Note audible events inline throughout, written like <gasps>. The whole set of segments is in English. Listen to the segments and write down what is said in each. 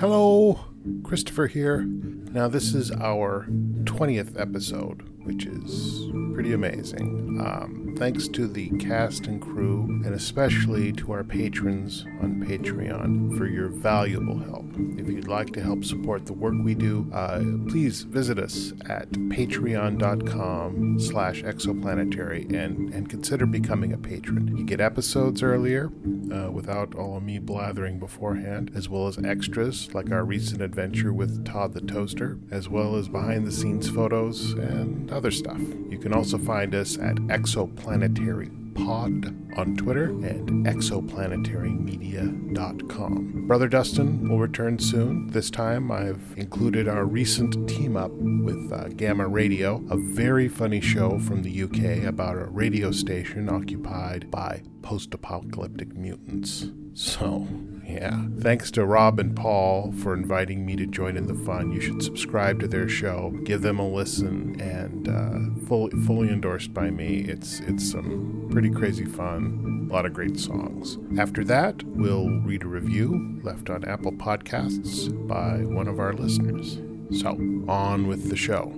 Hello, Christopher here. Now, this is our 20th episode, which is pretty amazing. Um, thanks to the cast and crew, and especially to our patrons on Patreon for your valuable help. If you'd like to help support the work we do, uh, please visit us at patreon.com slash exoplanetary and, and consider becoming a patron. You get episodes earlier uh, without all of me blathering beforehand, as well as extras like our recent adventure with Todd the Toaster, as well as behind the scenes photos and other stuff. You can also find us at Exoplanetary Pod on Twitter and exoplanetarymedia.com. Brother Dustin will return soon. This time I've included our recent team up with uh, Gamma Radio, a very funny show from the UK about a radio station occupied by post apocalyptic mutants. So, yeah. Thanks to Rob and Paul for inviting me to join in the fun. You should subscribe to their show, give them a listen, and uh, fully fully endorsed by me. It's it's some pretty crazy fun. A lot of great songs. After that, we'll read a review left on Apple Podcasts by one of our listeners. So, on with the show.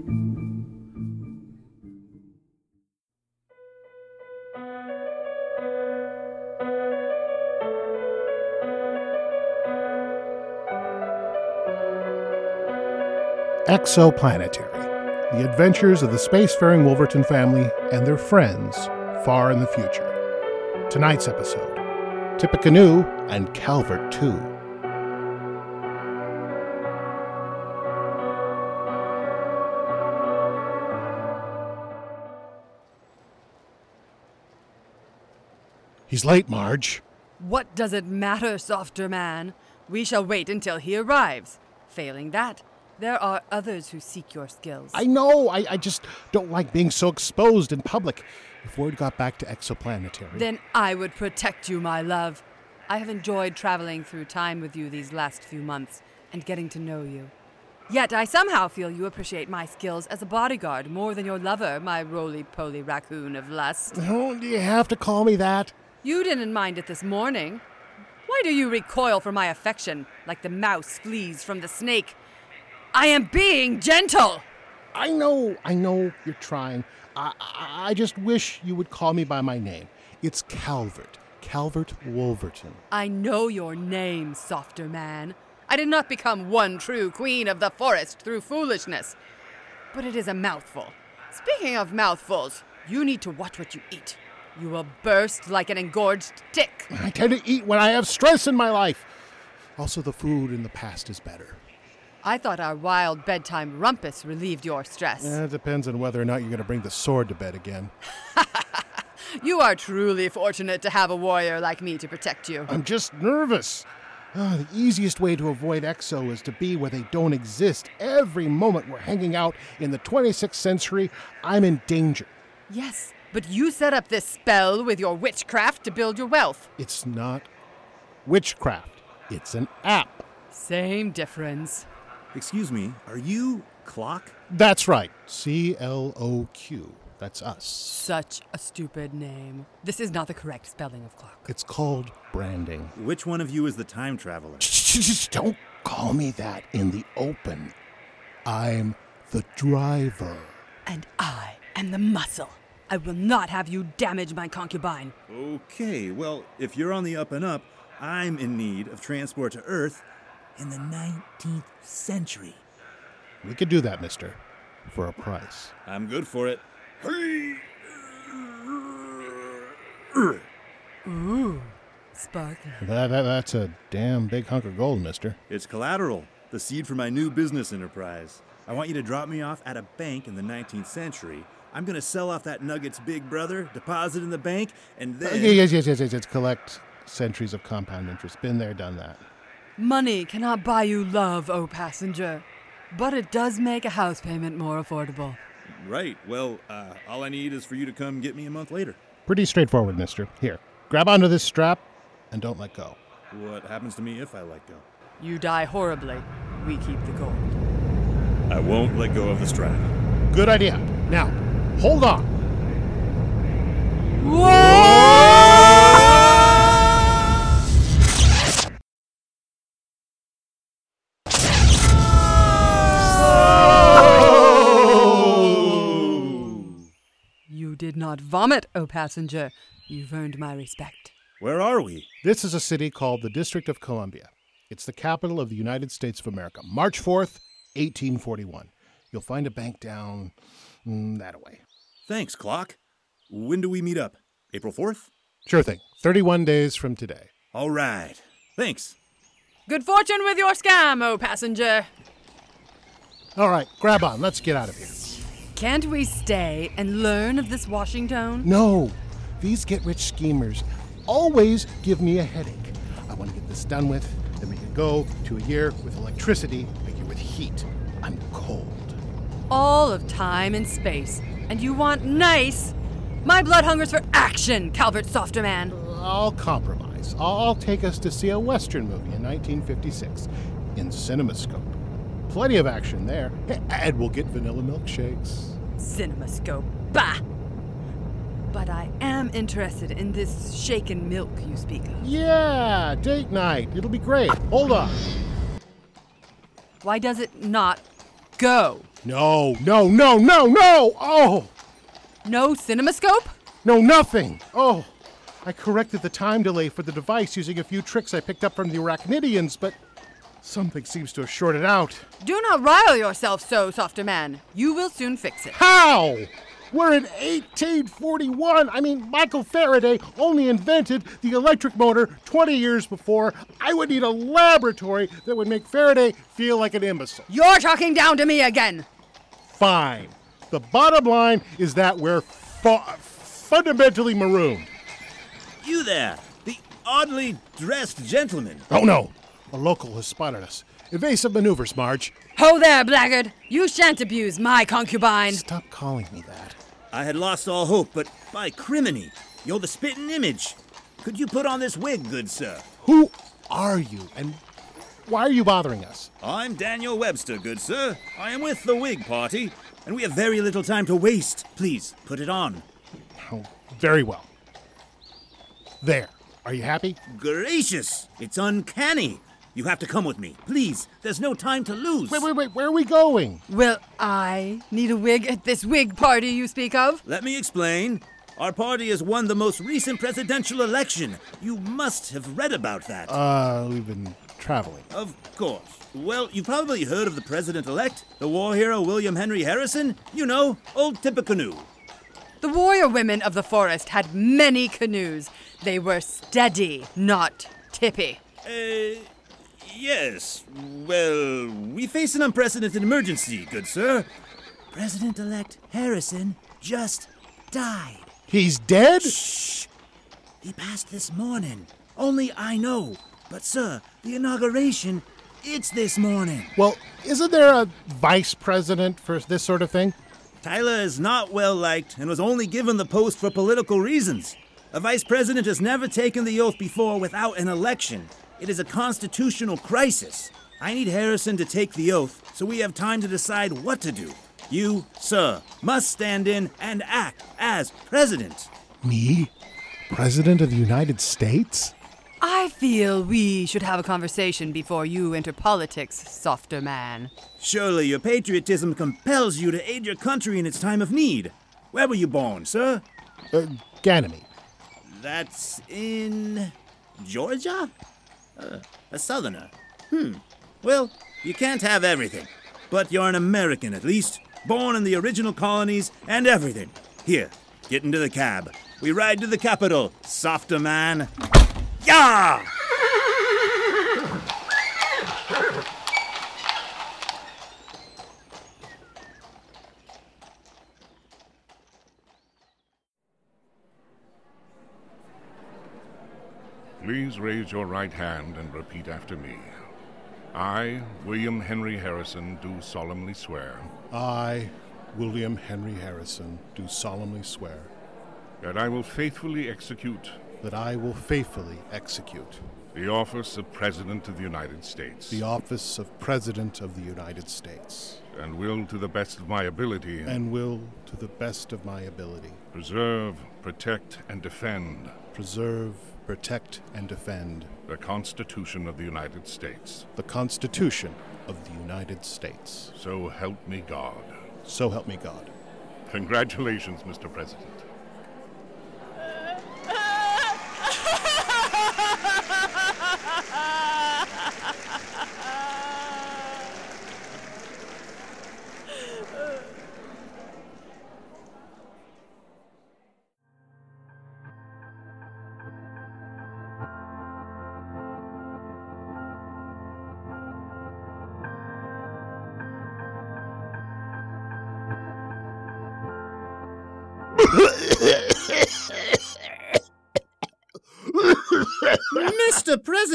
Exoplanetary The Adventures of the Spacefaring Wolverton family and their friends far in the future. Tonight's episode Tippecanoe and Calvert, Too. He's late, Marge. What does it matter, softer man? We shall wait until he arrives. Failing that, there are others who seek your skills. I know. I, I just don't like being so exposed in public. If word got back to Exoplanetary. Then I would protect you, my love. I have enjoyed traveling through time with you these last few months and getting to know you. Yet I somehow feel you appreciate my skills as a bodyguard more than your lover, my roly poly raccoon of lust. Oh, do you have to call me that? You didn't mind it this morning. Why do you recoil from my affection like the mouse flees from the snake? I am being gentle! I know, I know you're trying. I, I, I just wish you would call me by my name. It's Calvert. Calvert Wolverton. I know your name, softer man. I did not become one true queen of the forest through foolishness. But it is a mouthful. Speaking of mouthfuls, you need to watch what you eat. You will burst like an engorged tick. I tend to eat when I have stress in my life. Also, the food in the past is better. I thought our wild bedtime rumpus relieved your stress. Eh, it depends on whether or not you're going to bring the sword to bed again. <laughs> You are truly fortunate to have a warrior like me to protect you. I'm just nervous. Ah, the easiest way to avoid EXO is to be where they don't exist. Every moment we're hanging out in the 26th century, I'm in danger. Yes, but you set up this spell with your witchcraft to build your wealth. It's not witchcraft, it's an app. Same difference. Excuse me, are you Cloq? That's right. C L O Q. That's us. Such a stupid name. This is not the correct spelling of clock. It's called branding. Which one of you is the time traveler? Don't call me that in the open. I'm the driver. And I am the muscle. I will not have you damage my concubine. Okay, well, if you're on the up and up, I'm in need of transport to Earth in the 19th century. We could do that, mister, for a price. I'm good for it. Hey! Ooh, sparkling. That, that, that's a damn big hunk of gold, mister. It's collateral, the seed for my new business enterprise. I want you to drop me off at a bank in the 19th century. I'm gonna sell off that Nuggets big brother, deposit in the bank, and Uh, then. yes, yes, yes, yes, yes. Collect centuries of compound interest. Been there, done that. Money cannot buy you love, O passenger. But it does make a house payment more affordable. Right, well, uh, all I need is for you to come get me a month later. Pretty straightforward, mister. Here, grab onto this strap and don't let go. What happens to me if I let go? You die horribly. We keep the gold. I won't let go of the strap. Good idea. Now, hold on. Not vomit, O passenger. You've earned my respect. Where are we? This is a city called the District of Columbia. It's the capital of the United States of America. March 4th, 1841. You'll find a bank down mm, that way. Thanks, Cloq. When do we meet up? April 4th? Sure thing. 31 days from today. All right. Thanks. Good fortune with your scam, O passenger. All right, grab on. Let's get out of here. Can't we stay and learn of this Washington? No, these get rich schemers always give me a headache. I want to get this done with, then we can go to a year with electricity, a year with heat. I'm cold. All of time and space. And you want nice? My blood hungers for action, Calvert Softerman. I'll compromise. I'll take us to see a Western movie in 1956 in CinemaScope. Plenty of action there, and we'll get vanilla milkshakes. CinemaScope. Bah! But I am interested in this shaken milk you speak of. Yeah, date night. It'll be great. Hold on. Why does it not go? No, no, no, no, no! Oh! No CinemaScope? No, nothing! Oh! I corrected the time delay for the device using a few tricks I picked up from the Arachnidians, but something seems to have shorted out. Do not rile yourself so, softer man. You will soon fix it. How? We're in 1841. I mean, Michael Faraday only invented the electric motor 20 years before. I would need a laboratory that would make Faraday feel like an imbecile. You're talking down to me again. Fine. The bottom line is that we're fu- fundamentally marooned. You there, the oddly dressed gentleman. Oh no, a local has spotted us. Evasive maneuvers, Marge. Ho there, blackguard! You shan't abuse my concubine. Stop calling me that. I had lost all hope, but by criminy, you're the spitting image. Could you put on this wig, good sir? Who are you, and why are you bothering us? I'm Daniel Webster, good sir. I am with the Whig Party, and we have very little time to waste. Please, put it on. Oh, very well. There. Are you happy? Gracious! It's uncanny. You have to come with me. Please, there's no time to lose. Wait, wait, wait. Where are we going? Will I need a wig at this wig party you speak of? Let me explain. Our party has won the most recent presidential election. You must have read about that. Uh, we've been traveling. Of course. Well, you've probably heard of the president elect, the war hero William Henry Harrison. You know, old Tippecanoe. The warrior women of the forest had many canoes. They were steady, not tippy. Uh, yes. Well, we face an unprecedented emergency, good sir. President elect Harrison just died. He's dead? Shh! He passed this morning. Only I know. But, sir, the inauguration, it's this morning. Well, isn't there a vice president for this sort of thing? Tyler is not well liked and was only given the post for political reasons. A vice president has never taken the oath before without an election. It is a constitutional crisis. I need Harrison to take the oath so we have time to decide what to do. You, sir, must stand in and act as president. Me? President of the United States? I feel we should have a conversation before you enter politics, softer man. Surely your patriotism compels you to aid your country in its time of need. Where were you born, sir? Uh, Ganymede. That's in Georgia? Uh, a southerner. Hmm. Well, you can't have everything. But you're an American at least, born in the original colonies and everything. Here, get into the cab. We ride to the capital, softer man. Yeah! Please raise your right hand and repeat after me. I, William Henry Harrison, do solemnly swear. I, William Henry Harrison, do solemnly swear that I will faithfully execute that I will faithfully execute the office of President of the United States. the office of President of the United States. And will, to the best of my ability, and will, to the best of my ability, preserve, protect, and defend preserve, protect, and defend the Constitution of the United States. the Constitution of the United States. So help me God. So help me God. Congratulations, Mr. President.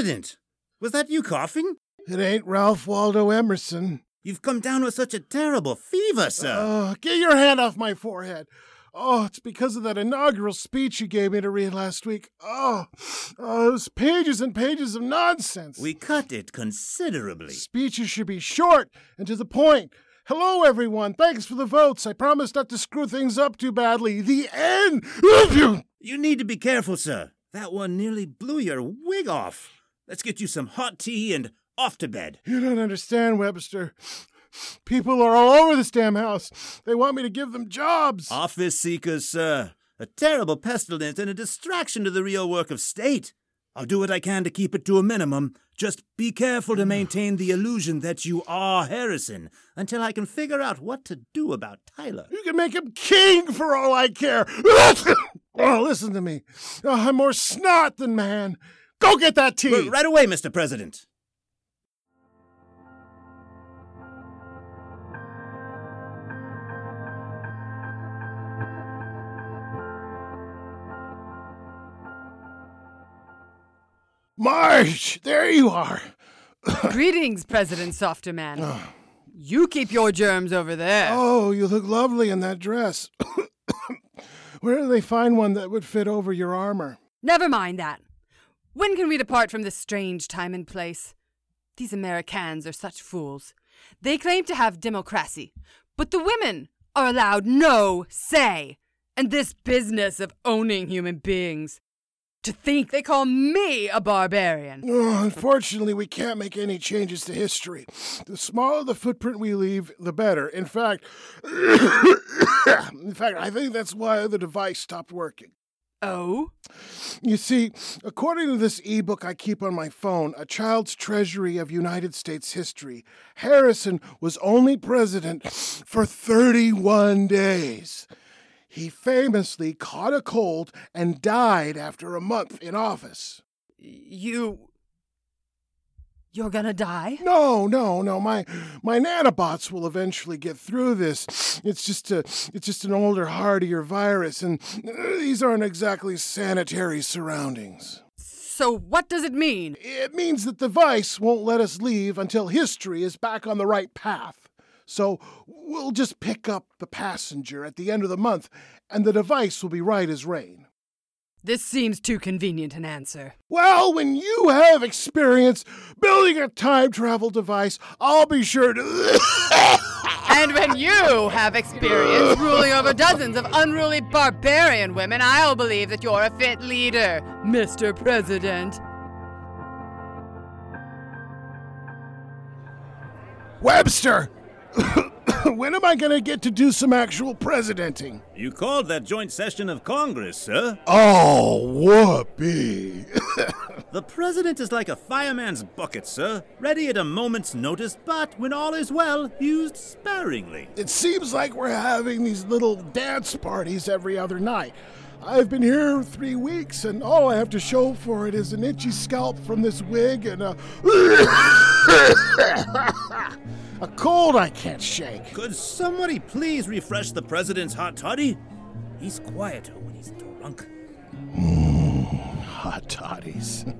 President! Was that you coughing? It ain't Ralph Waldo Emerson. You've come down with such a terrible fever, sir. Oh, get your hand off my forehead. Oh, it's because of that inaugural speech you gave me to read last week. Oh, oh, those pages and pages of nonsense. we cut it considerably. Speeches should be short and to the point. Hello, everyone. Thanks for the votes. I promise not to screw things up too badly. The end. You need to be careful, sir. That one nearly blew your wig off. Let's get you some hot tea and off to bed. You don't understand, Webster. People are all over this damn house. They want me to give them jobs. Office seekers, sir. A terrible pestilence and a distraction to the real work of state. I'll do what I can to keep it to a minimum. Just be careful to maintain the illusion that you are Harrison until I can figure out what to do about Tyler. You can make him king for all I care. <coughs> oh, listen to me. Oh, I'm more snot than man. Go get that tea. R- Right away, Mr. President. Marge, there you are. <coughs> Greetings, President Softerman. Uh. You keep your germs over there. Oh, you look lovely in that dress. <coughs> Where do they find one that would fit over your armor? Never mind that. When can we depart from this strange time and place? These Americans are such fools. They claim to have democracy, but the women are allowed no say. And this business of owning human beings. To think they call me a barbarian. Oh, <sighs> unfortunately, we can't make any changes to history. The smaller the footprint we leave, the better. In fact, <coughs> in fact, I think that's why the device stopped working. Oh? You see, according to this ebook I keep on my phone, A Child's Treasury of United States History, Harrison was only president for 31 days. He famously caught a cold and died after a month in office. You. You're gonna die? No, no, no. My my nanobots will eventually get through this. It's just a it's just an older, hardier virus, and uh, these aren't exactly sanitary surroundings. So, what does it mean? It means that the vice won't let us leave until history is back on the right path. So we'll just pick up the passenger at the end of the month, and the device will be right as rain. This seems too convenient an answer. Well, when you have experience building a time travel device, I'll be sure to. <laughs> And when you have experience ruling over dozens of unruly barbarian women, I'll believe that you're a fit leader, Mr. President. Webster! When am I going to get to do some actual presidenting? You called that joint session of Congress, sir. Oh, whoopee. The president is like a fireman's bucket, sir. Ready at a moment's notice, but when all is well, used sparingly. it seems like we're having these little dance parties every other night. I've been here three weeks, and all I have to show for it is an itchy scalp from this wig and a. a cold I can't shake. Could somebody please refresh the president's hot toddy? He's quieter when he's drunk. Hmm, hot toddies. <laughs>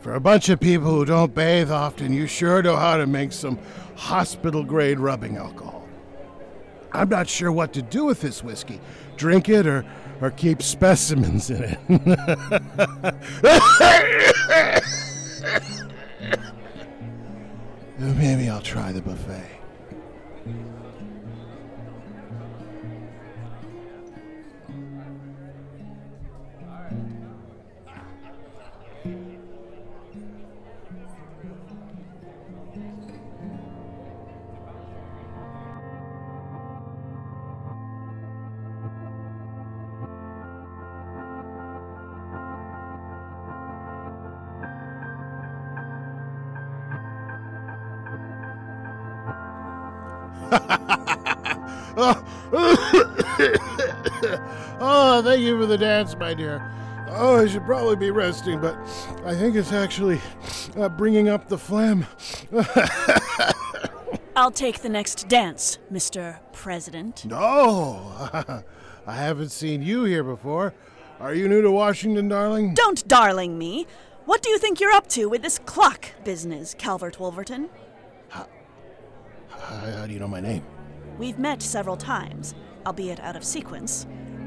For a bunch of people who don't bathe often, you sure know how to make some hospital grade rubbing alcohol. I'm not sure what to do with this whiskey. Drink it or, or keep specimens in it. <laughs> <laughs> Maybe I'll try the buffet. <laughs> oh, thank you for the dance, my dear. Oh, I should probably be resting, but I think it's actually uh, bringing up the phlegm. <laughs> I'll take the next dance, Mr. President. No, <laughs> I haven't seen you here before. Are you new to Washington, darling? Don't darling me. What do you think you're up to with this clock business, Calvert Wolverton? How, how do you know my name? We've met several times, albeit out of sequence.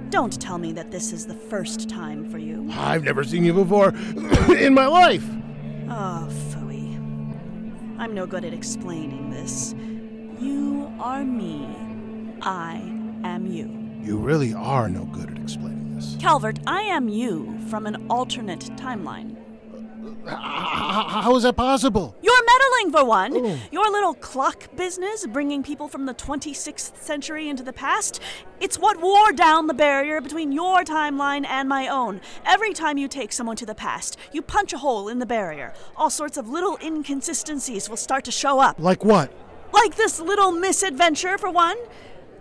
Don't tell me that this is the first time for you. I've never seen you before <clears throat> in my life. Oh, phooey. I'm no good at explaining this. You are me. I am you. You really are no good at explaining this. Calvert, I am you from an alternate timeline. How is that possible? You're meddling, for one. Oh. Your little clock business, bringing people from the 26th century into the past, it's what wore down the barrier between your timeline and my own. Every time you take someone to the past, you punch a hole in the barrier. All sorts of little inconsistencies will start to show up. Like what? Like this little misadventure, for one.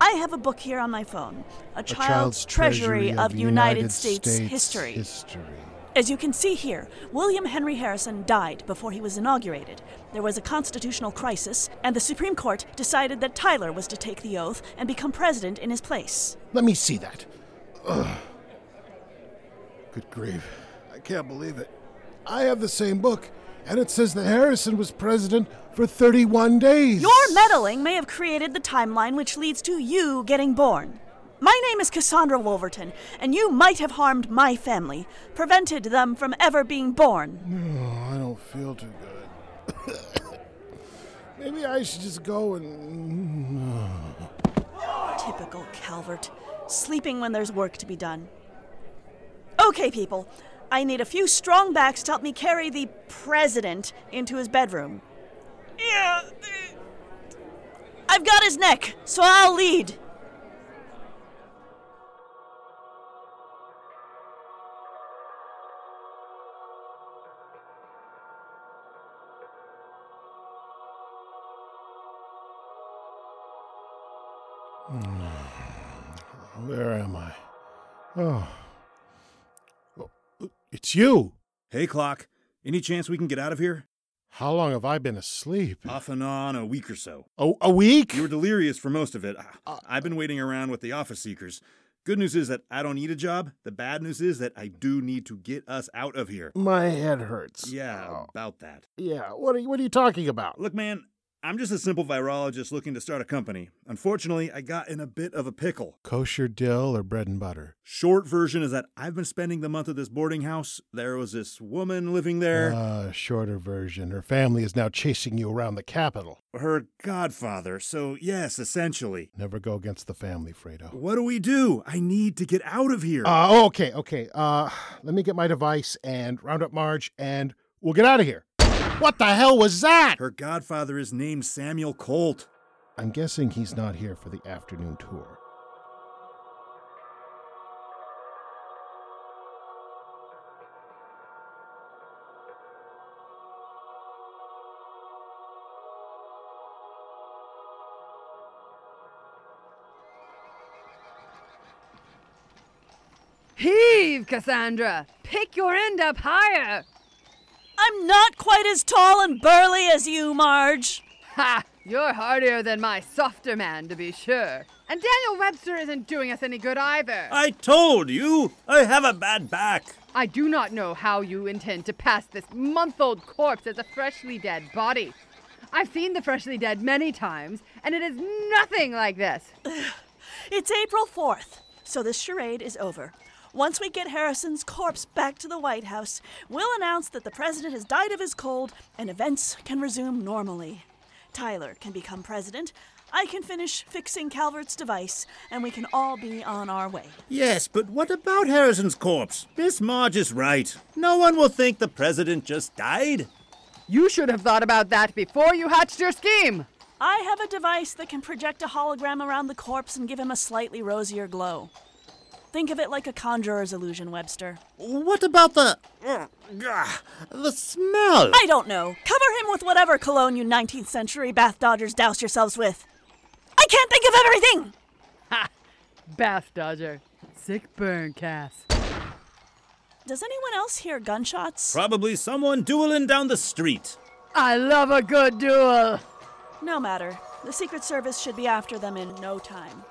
I have a book here on my phone A Child's, Treasury, of, United, States, history. History. As you can see here, William Henry Harrison died before he was inaugurated. There was a constitutional crisis, and the Supreme Court decided that Tyler was to take the oath and become president in his place. Let me see that. Ugh. Good grief. I can't believe it. I have the same book, and it says that Harrison was president for 31 days. Your meddling may have created the timeline which leads to you getting born. My name is Cassandra Wolverton, and you might have harmed my family, prevented them from ever being born. Oh, I don't feel too good. <coughs> Maybe I should just go and. Mm. Typical Calvert, sleeping when there's work to be done. Okay, people, I need a few strong backs to help me carry the president into his bedroom. Yeah. I've got his neck, so I'll lead. Oh. Oh, It's you! Hey, Cloq. Any chance we can get out of here? How long have I been asleep? Off and on a week or so. A, a week? You were delirious for most of it. I- uh, I've been waiting around with the office seekers. Good news is that I don't need a job. The bad news is that I do need to get us out of here. My head hurts. Yeah, Oh. about that. Yeah. What are you, what are you talking about? Look, man, I'm just a simple virologist looking to start a company. Unfortunately, I got in a bit of a pickle. Kosher dill or bread and butter? Short version is that I've been spending the month at this boarding house. There was this woman living there. Uh, shorter version. Her family is now chasing you around the capital. her godfather. So, yes, essentially. Never go against the family, Fredo. What do we do? I need to get out of here. Uh, oh, okay, okay. Uh, let me get my device and round up Marge, and we'll get out of here. What the hell was that? her godfather is named Samuel Colt. I'm guessing he's not here for the afternoon tour. Heave, Cassandra! Pick your end up higher! I'm not quite as tall and burly as you, Marge. Ha! You're hardier than my softer man, to be sure. And Daniel Webster isn't doing us any good either. I told you, I have a bad back. I do not know how you intend to pass this month old corpse as a freshly dead body. I've seen the freshly dead many times, and it is nothing like this. <sighs> It's April 4th, so this charade is over. Once we get Harrison's corpse back to the White House, we'll announce that the president has died of his cold and events can resume normally. Tyler can become president. I can finish fixing Calvert's device, and we can all be on our way. Yes, but what about Harrison's corpse? Miss Marge is right. No one will think the president just died. You should have thought about that before you hatched your scheme. I have a device that can project a hologram around the corpse and give him a slightly rosier glow. Think of it like a conjurer's illusion, Webster. What about the. Ugh, the smell? I don't know. Cover him with whatever cologne you 19th century bath dodgers douse yourselves with. I can't think of everything! Ha! Bath Dodger. Sick burn, Cass. Does anyone else hear gunshots? Probably someone dueling down the street. I love a good duel. No matter. The Secret Service should be after them in no time.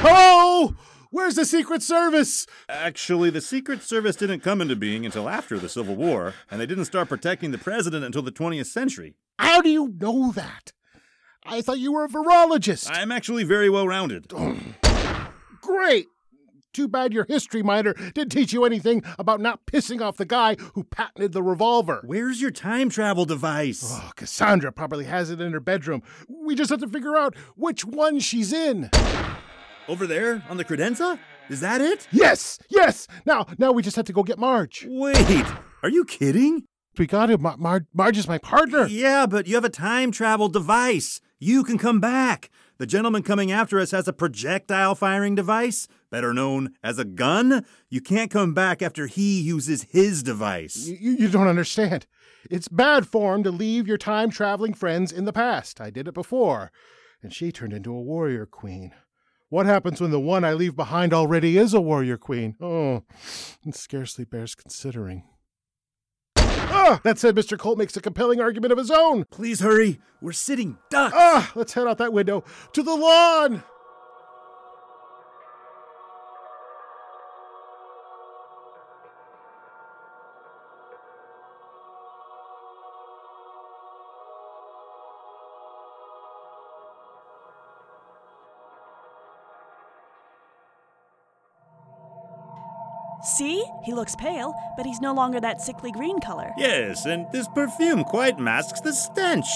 Hello? Where's the Secret Service? Actually, the Secret Service didn't come into being until after the Civil War, and they didn't start protecting the president until the 20th century. How do you know that? I thought you were a virologist. I'm actually very well rounded. <clears throat> Great. Too bad your history minor didn't teach you anything about not pissing off the guy who patented the revolver. Where's your time travel device? Oh, Cassandra probably has it in her bedroom. We just have to figure out which one she's in. Over there on the credenza? Is that it? Yes, yes. Now, now we just have to go get Marge. Wait, are you kidding? We got him. Mar- Mar- Marge is my partner. Yeah, but you have a time travel device. You can come back. The gentleman coming after us has a projectile firing device, better known as a gun. You can't come back after he uses his device. You, you don't understand. It's bad form to leave your time traveling friends in the past. I did it before, and she turned into a warrior queen. What happens when the one I leave behind already is a warrior queen? Oh, it scarcely bears considering. Ah, that said, Mr. Colt makes a compelling argument of his own. Please hurry. We're sitting ducks. Ah, let's head out that window to the lawn. He looks pale, but he's no longer that sickly green color. Yes, and this perfume quite masks the stench.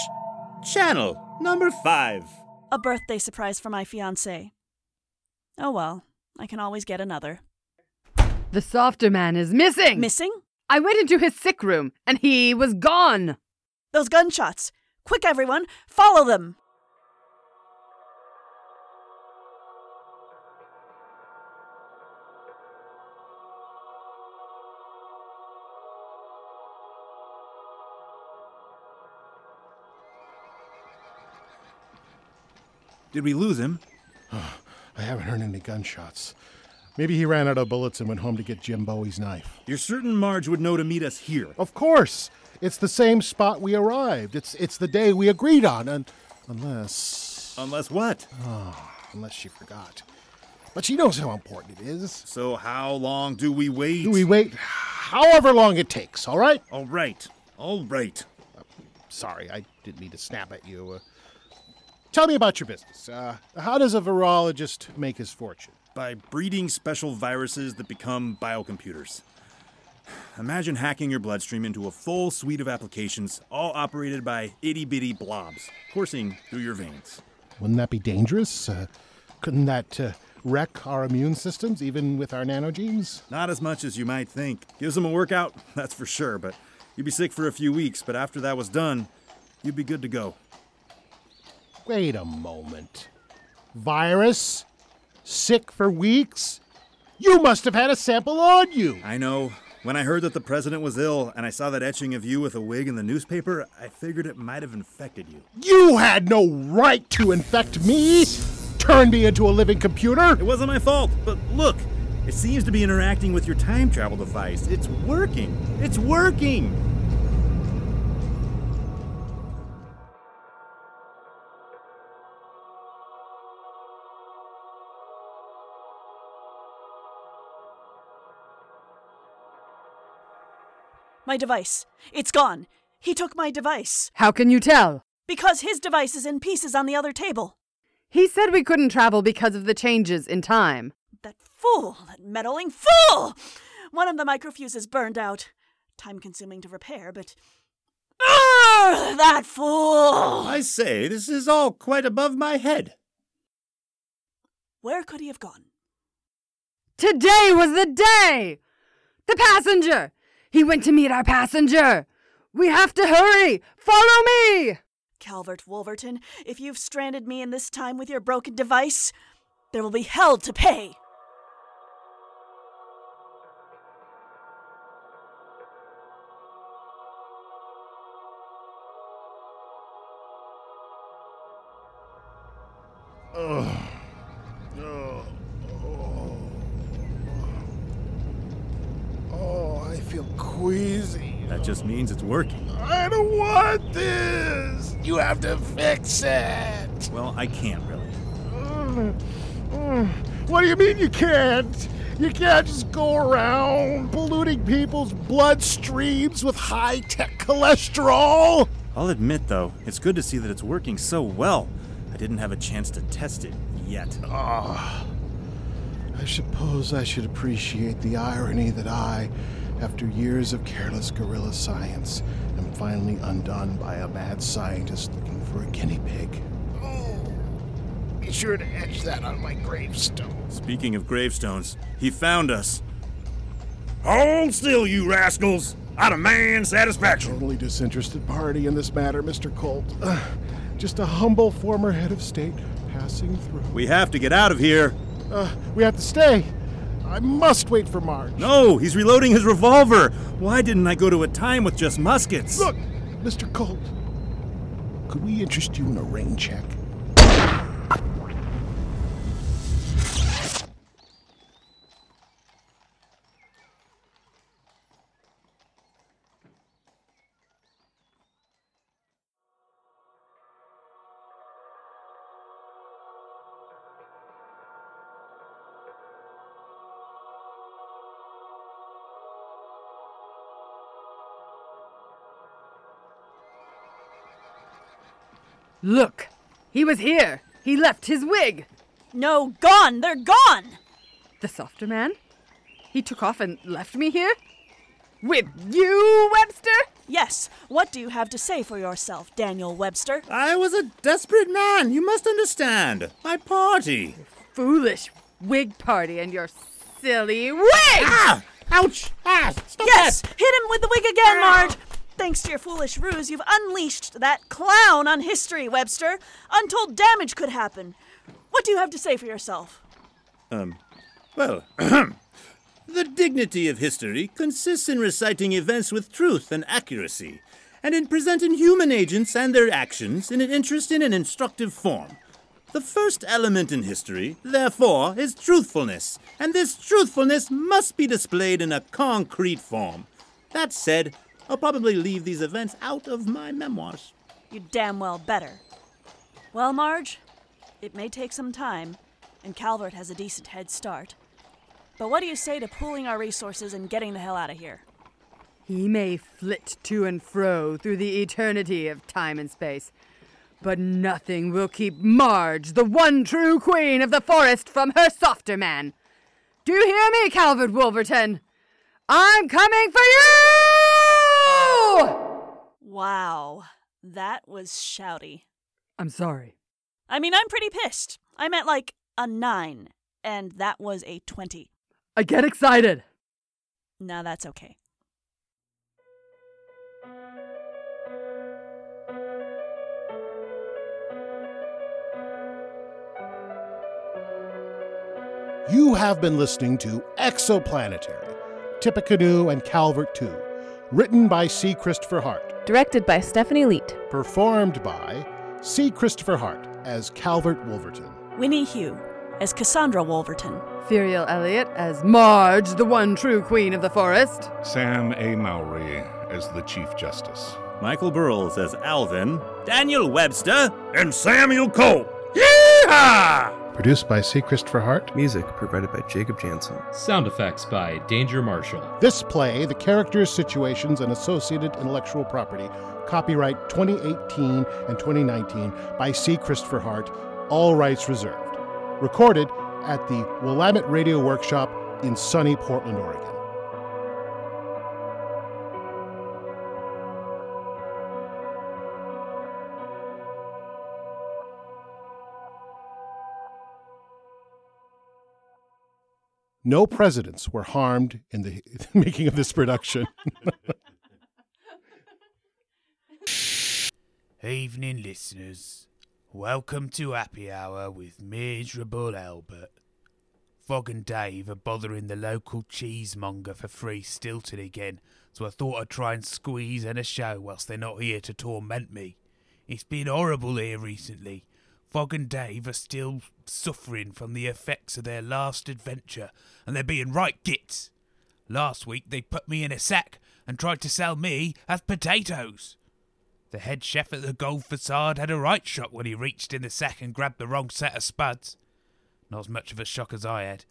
Chanel number five. A birthday surprise for my fiance. Oh well, I can always get another. The softer man is missing. Missing? I went into his sick room and he was gone. Those gunshots. Quick, everyone, follow them. Did we lose him? <sighs> I haven't heard any gunshots. Maybe he ran out of bullets and went home to get Jim Bowie's knife. You're certain Marge would know to meet us here. Of course. It's the same spot we arrived. It's it's the day we agreed on, and unless Unless what? Oh, unless she forgot. But she knows how important it is. So how long do we wait? Do we wait however long it takes, all right? All right. All right. Sorry, I didn't mean to snap at you. Uh, tell me about your business. Uh, how does a virologist make his fortune? By breeding special viruses that become biocomputers. Imagine hacking your bloodstream into a full suite of applications, all operated by itty bitty blobs, coursing through your veins. Wouldn't that be dangerous? Uh, couldn't that uh, wreck our immune systems, even with our nanogenes? Not as much as you might think. Gives them a workout, <laughs> that's for sure, but you'd be sick for a few weeks, but after that was done, you'd be good to go. Wait a moment. Virus? Sick for weeks? You must have had a sample on you. I know. When I heard that the president was ill and I saw that etching of you with a wig in the newspaper, I figured it might have infected you. You had no right to infect me. Turn me into a living computer. It wasn't my fault, but look, it seems to be interacting with your time travel device. It's working. It's working. My device. It's gone. He took my device. How can you tell? Because his device is in pieces on the other table. He said we couldn't travel because of the changes in time. That fool! That meddling fool! One of the microfuses burned out. Time consuming to repair, but. Urgh, that fool! I say, this is all quite above my head. Where could he have gone? Today was the day! The passenger! He went to meet our passenger! We have to hurry! Follow me! Calvert Wolverton, if you've stranded me in this time with your broken device, there will be hell to pay. Means it's working. I don't want this. You have to fix it. Well, I can't really. What do you mean you can't? You can't just go around polluting people's bloodstreams with high tech cholesterol. I'll admit, though, it's good to see that it's working so well. I didn't have a chance to test it yet. Ah. I suppose I should appreciate the irony that I, after years of careless guerrilla science, am finally undone by a mad scientist looking for a guinea pig. Oh, be sure to etch that on my gravestone. Speaking of gravestones, he found us. Hold still, you rascals! I demand satisfaction. Totally disinterested party in this matter, Mr. Colt. Uh, just a humble former head of state passing through. We have to get out of here. Uh, we have to stay. I must wait for Marge. No, he's reloading his revolver. Why didn't I go to a time with just muskets? Look, Mr. Colt. Could we interest you in a rain check? Look! He was here! He left his wig! No, gone! They're gone! The softer man? He took off and left me here? With you, Webster? Yes, what do you have to say for yourself, Daniel Webster? I was a desperate man, you must understand. My party. Foolish wig party and your silly wig! Ah! Ouch! Ah! Stop Yes! that! Hit him with the wig again, Marge! Thanks to your foolish ruse, you've unleashed that clown on history, Webster. Untold damage could happen. What do you have to say for yourself? Um, well, <clears throat> the dignity of history consists in reciting events with truth and accuracy, and in presenting human agents and their actions in an interesting and instructive form. The first element in history, therefore, is truthfulness, and this truthfulness must be displayed in a concrete form. That said, I'll probably leave these events out of my memoirs. You damn well better. Well, Marge, it may take some time, and Calvert has a decent head start. But what do you say to pooling our resources and getting the hell out of here? He may flit to and fro through the eternity of time and space, but nothing will keep Marge, the one true queen of the forest, from her softer man. Do you hear me, Calvert Wolverton? I'm coming for you! Wow, that was shouty. I'm sorry. I mean, I'm pretty pissed. I meant like a 9, and that was a 20. I get excited. Now that's okay. You have been listening to Exoplanetary, Tippecanoe and Calvert, Too, written by C. Christopher Hart, Directed by Stephanie Leet. performed by C. Christopher Hart as Calvert Wolverton, Wynee Hu as Cassandra Wolverton. Firiel Elliot as Marge, the one true queen of the forest. Sam A. Mowry as the Chief Justice. Michael Burles as Alvin. Daniel Webster, And Samuel Colt. Yeehaw! Produced by C. Christopher Hart. Music provided by Jacob Jansen. Sound effects by Danger Marshall. This play, the characters, situations, and associated intellectual property, copyright 2018 and 2019 by C. Christopher Hart, all rights reserved. Recorded at the Willamette Radio Workshop in sunny Portland, Oregon. No presidents were harmed in the <laughs> making of this production. <laughs> Evening, listeners. Welcome to Happy Hour with Miserable Albert. Fog and Dave are bothering the local cheesemonger for free Stilton again, so I thought I'd try and squeeze in a show whilst they're not here to torment me. It's been horrible here recently. Fog and Dave are still suffering from the effects of their last adventure, and they're being right gits. Last week they put me in a sack and tried to sell me as potatoes. The head chef at the Gold Facade had a right shock when he reached in the sack and grabbed the wrong set of spuds. Not as much of a shock as I had.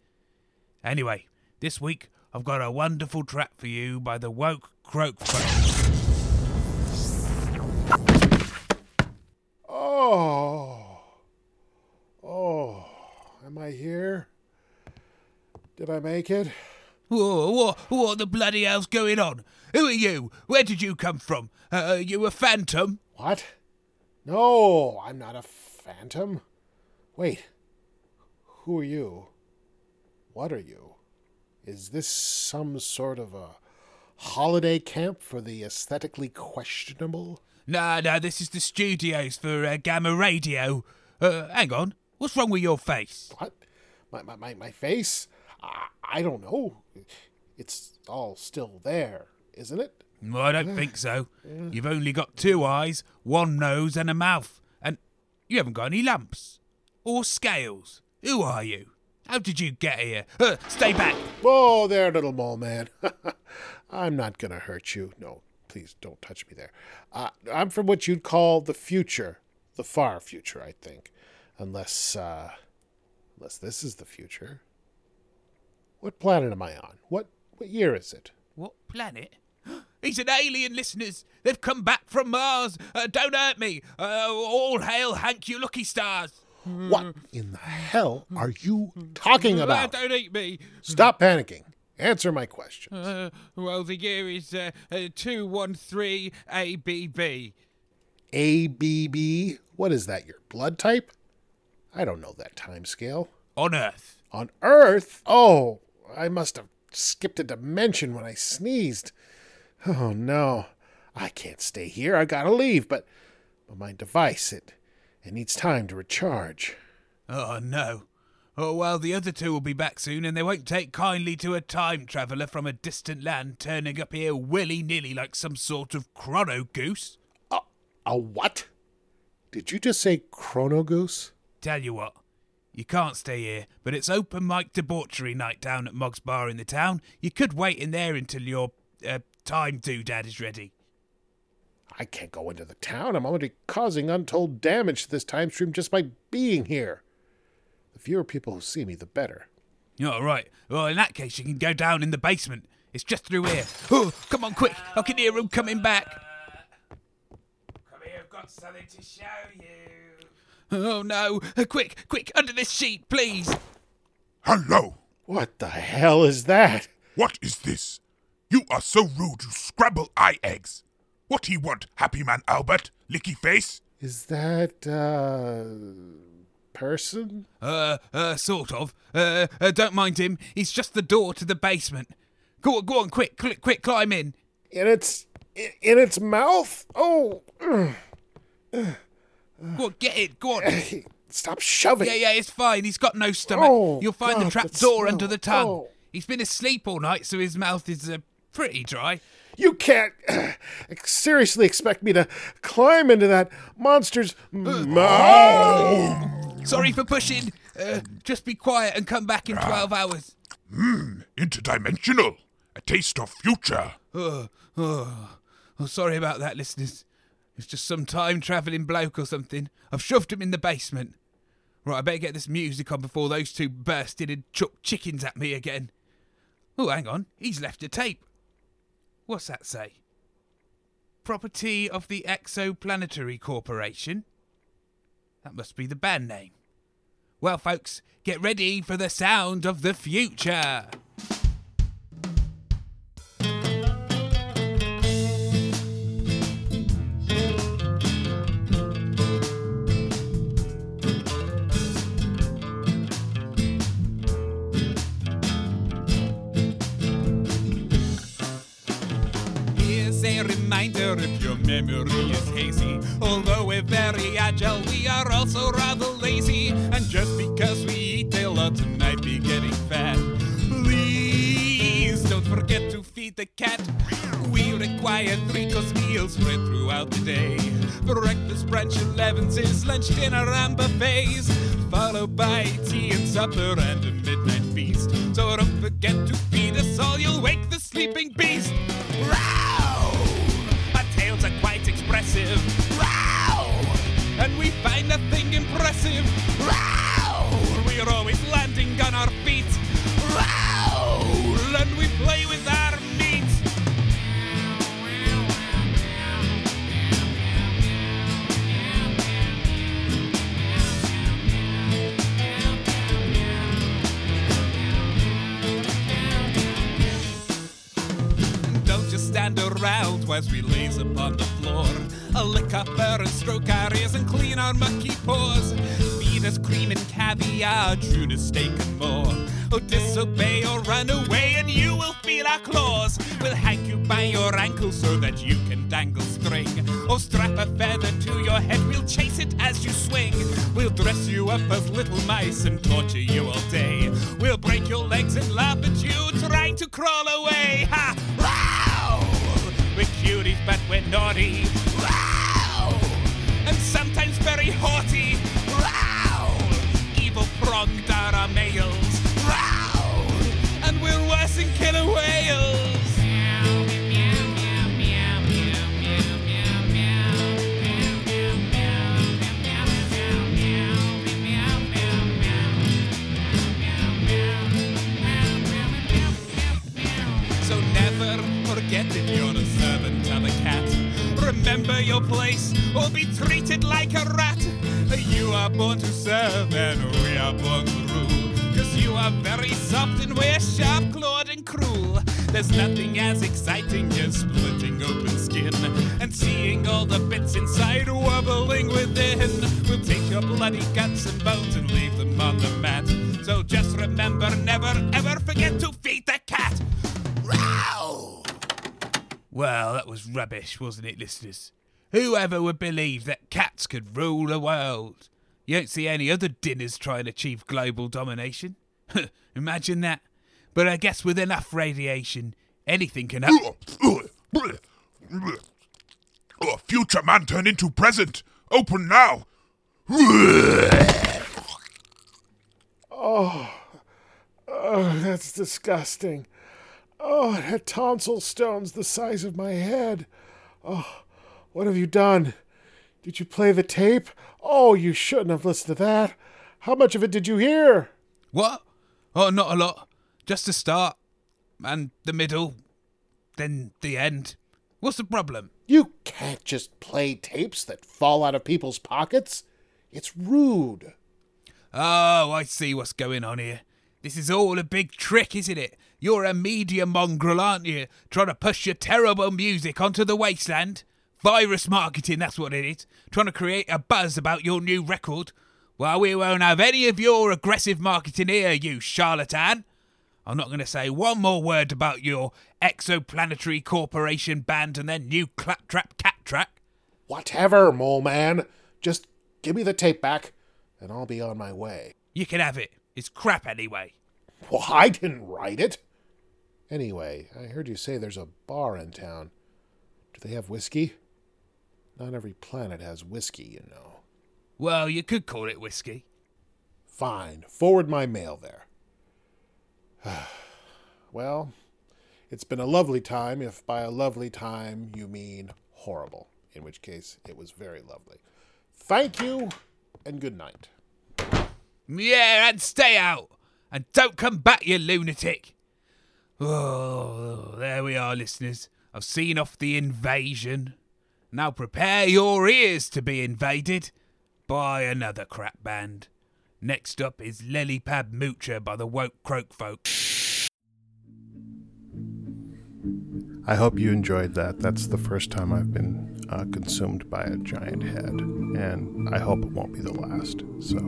Anyway, this week I've got a wonderful trap for you by the Woke Croak Folk. Oh. Oh. Am I here? Did I make it? Whoa, what, what the bloody hell's going on? Who are you? Where did you come from? Uh, are you a phantom? What? No, I'm not a phantom. Wait. Who are you? What are you? Is this some sort of a holiday camp for the aesthetically questionable? Nah, nah, this is the studios for uh, Gamma Radio. Uh, hang on. What's wrong with your face? What? My, my, my, my face? I, I don't know. It's all still there, isn't it? Well, I don't think so. You've only got two eyes, one nose, and a mouth. And you haven't got any lumps. Or scales. Who are you? How did you get here? Uh, stay back! Whoa there, little mole man. <laughs> I'm not gonna hurt you. No, please don't touch me there. Uh, I'm from what you'd call the future. The far future, I think. Unless, uh, unless this is the future. What planet am I on? What, what year is it? What planet? <gasps> He's an alien, listeners. They've come back from Mars. Uh, don't hurt me. Uh, all hail Hank, you lucky stars. What in the hell are you talking Uh, about? don't eat me. Stop panicking. Answer my question. Uh, well, the year is uh, uh, 213 ABB. ABB? What is that, your blood type? I don't know that time scale. On Earth. On Earth? Oh, I must have skipped a dimension when I sneezed. Oh no. I can't stay here. I gotta leave, but but my device it it needs time to recharge. Oh, no. Oh, well, the other two will be back soon, and they won't take kindly to a time traveller from a distant land turning up here willy nilly like some sort of chrono goose. A, a what? Did you just say chrono goose? Tell you what, you can't stay here, but it's open mic debauchery night down at Mog's Bar in the town. You could wait in there until your uh, time doodad is ready. I can't go into the town. I'm already causing untold damage to this time stream just by being here. The fewer people who see me, the better. All right. Well, in that case, you can go down in the basement. It's just through here. Oh, come on, quick! I can hear him coming back. Come here, I've got something to show you. Oh no! Uh, quick, quick, under this sheet, please. Hello. What the hell is that? What is this? You are so rude, you scrabble eye eggs. What he want, Happy Man Albert? Licky face? Is that, uh. person? Uh, uh, sort of. Uh, uh, don't mind him. He's just the door to the basement. Go on, go on, quick, quick, quick, climb in. In its. in its mouth? Oh. <clears throat> Go on, get it, go on. Stop shoving. Yeah, yeah, it's fine. He's got no stomach. Oh, You'll find God, the trap that door smell. under the tongue. Oh. He's been asleep all night, so his mouth is uh, pretty dry. You can't seriously expect me to climb into that monster's Uh, mouth. Sorry for pushing. Uh, just be quiet and come back in 12 hours. Mmm, interdimensional. A taste of future. Oh, oh, oh, sorry about that, listeners. It's just some time travelling bloke or something. I've shoved him in the basement. Right, I better get this music on before those two burst in and chuck chickens at me again. Oh, hang on. He's left a tape. What's that say? Property of the Exoplanetary Corporation? That must be the band name. Well, folks, get ready for the sound of the future. Memory is hazy. Although we're very agile, we are also rather lazy. And just because we eat a lot tonight, be getting fat. Please don't forget to feed the cat. We require three course meals spread throughout the day. Breakfast, brunch, and is lunch, dinner, and buffets. Followed by tea and supper and and clean mucky paws. Feed us cream and caviar, tuna steak and more. Oh, disobey or run away, and you will feel our claws. We'll hang you by your ankles so that you can dangle string. Or strap a feather to your head, we'll chase it as you swing. We'll dress you up as little mice and torture you all day. We'll break your legs and laugh at you trying to crawl away. Ha! Wow! We're cuties, but we're naughty. Wow! And sometimes very haughty. Wow! Evil pronged are our males. Wow! And we're worse than killer whales. Remember your place or be treated like a rat. You are born to serve and we are born to rule. Cause you are very soft and we're sharp clawed and cruel. There's nothing as exciting as splitting open skin and seeing all the bits inside wobbling within. We'll take your bloody guts and bones and leave them on the mat. So just remember, never ever forget to feed the cat. Row! Well, rubbish, wasn't it, listeners? Whoever would believe that cats could rule the world? You don't see any other dinners try and achieve global domination. <laughs> Imagine that. But I guess with enough radiation, anything can happen. Oh, future man turned into present. Open now. Oh, oh, that's disgusting. Oh, it had tonsil stones the size of my head. Oh, what have you done? Did you play the tape? Oh, you shouldn't have listened to that. How much of it did you hear? What? Oh, not a lot. Just the start, and the middle, then the end. What's the problem? You can't just play tapes that fall out of people's pockets. It's rude. Oh, I see what's going on here. This is all a big trick, isn't it? You're a media mongrel, aren't you? Trying to push your terrible music onto the wasteland? Virus marketing, that's what it is. Trying to create a buzz about your new record. Well, we won't have any of your aggressive marketing here, you charlatan. I'm not going to say one more word about your exoplanetary corporation band and their new claptrap cat track. Whatever, mole man. Just give me the tape back, and I'll be on my way. You can have it. It's crap anyway. Well, I didn't write it. Anyway, I heard you say there's a bar in town. Do they have whiskey? Not every planet has whiskey, you know. Well, you could call it whiskey. Fine. Forward my mail there. <sighs> well, it's been a lovely time, if by a lovely time you mean horrible, in which case it was very lovely. Thank you, and good night. Yeah, and stay out. And don't come back, you lunatic. Oh, there we are, listeners. I've seen off the invasion. Now prepare your ears to be invaded by another crap band. Next up is Lillipad Moocher by the Woke Croak Folk. I hope you enjoyed that. That's the first time I've been uh, consumed by a giant head, and I hope it won't be the last. So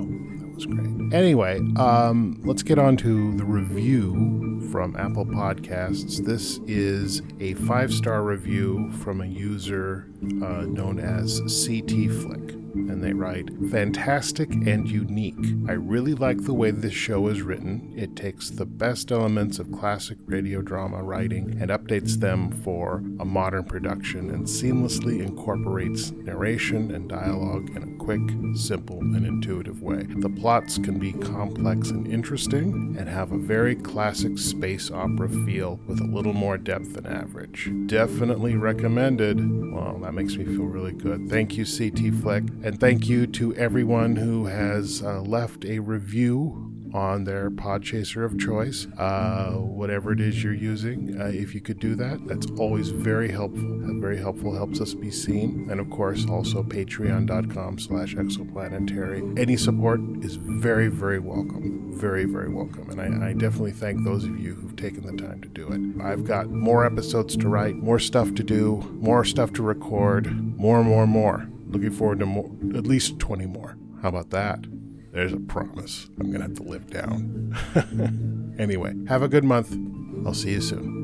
was great. Anyway, um, let's get on to the review from Apple Podcasts. This is a five star review from a user uh, known as CT Flick and they write Fantastic and unique. I really like the way this show is written. It takes the best elements of classic radio drama writing and updates them for a modern production and seamlessly incorporates narration and dialogue in a quick, simple, and intuitive way. The plots can be complex and interesting and have a very classic space opera feel with a little more depth than average. Definitely recommended. Well, that makes me feel really good. Thank you, CT Flick And thank you to everyone who has uh, left a review on their Podchaser of choice, uh, whatever it is you're using. Uh, if you could do that, that's always very helpful. Very helpful, helps us be seen. And of course, also patreon.com slash exoplanetary. Any support is very, very welcome. Very, very welcome. And I, I definitely thank those of you who've taken the time to do it. I've got more episodes to write, more stuff to do, more stuff to record, more, more, more. Looking forward to more, at least 20 more. How about that? There's a promise I'm going to have to live down. <laughs> anyway, have a good month. I'll see you soon.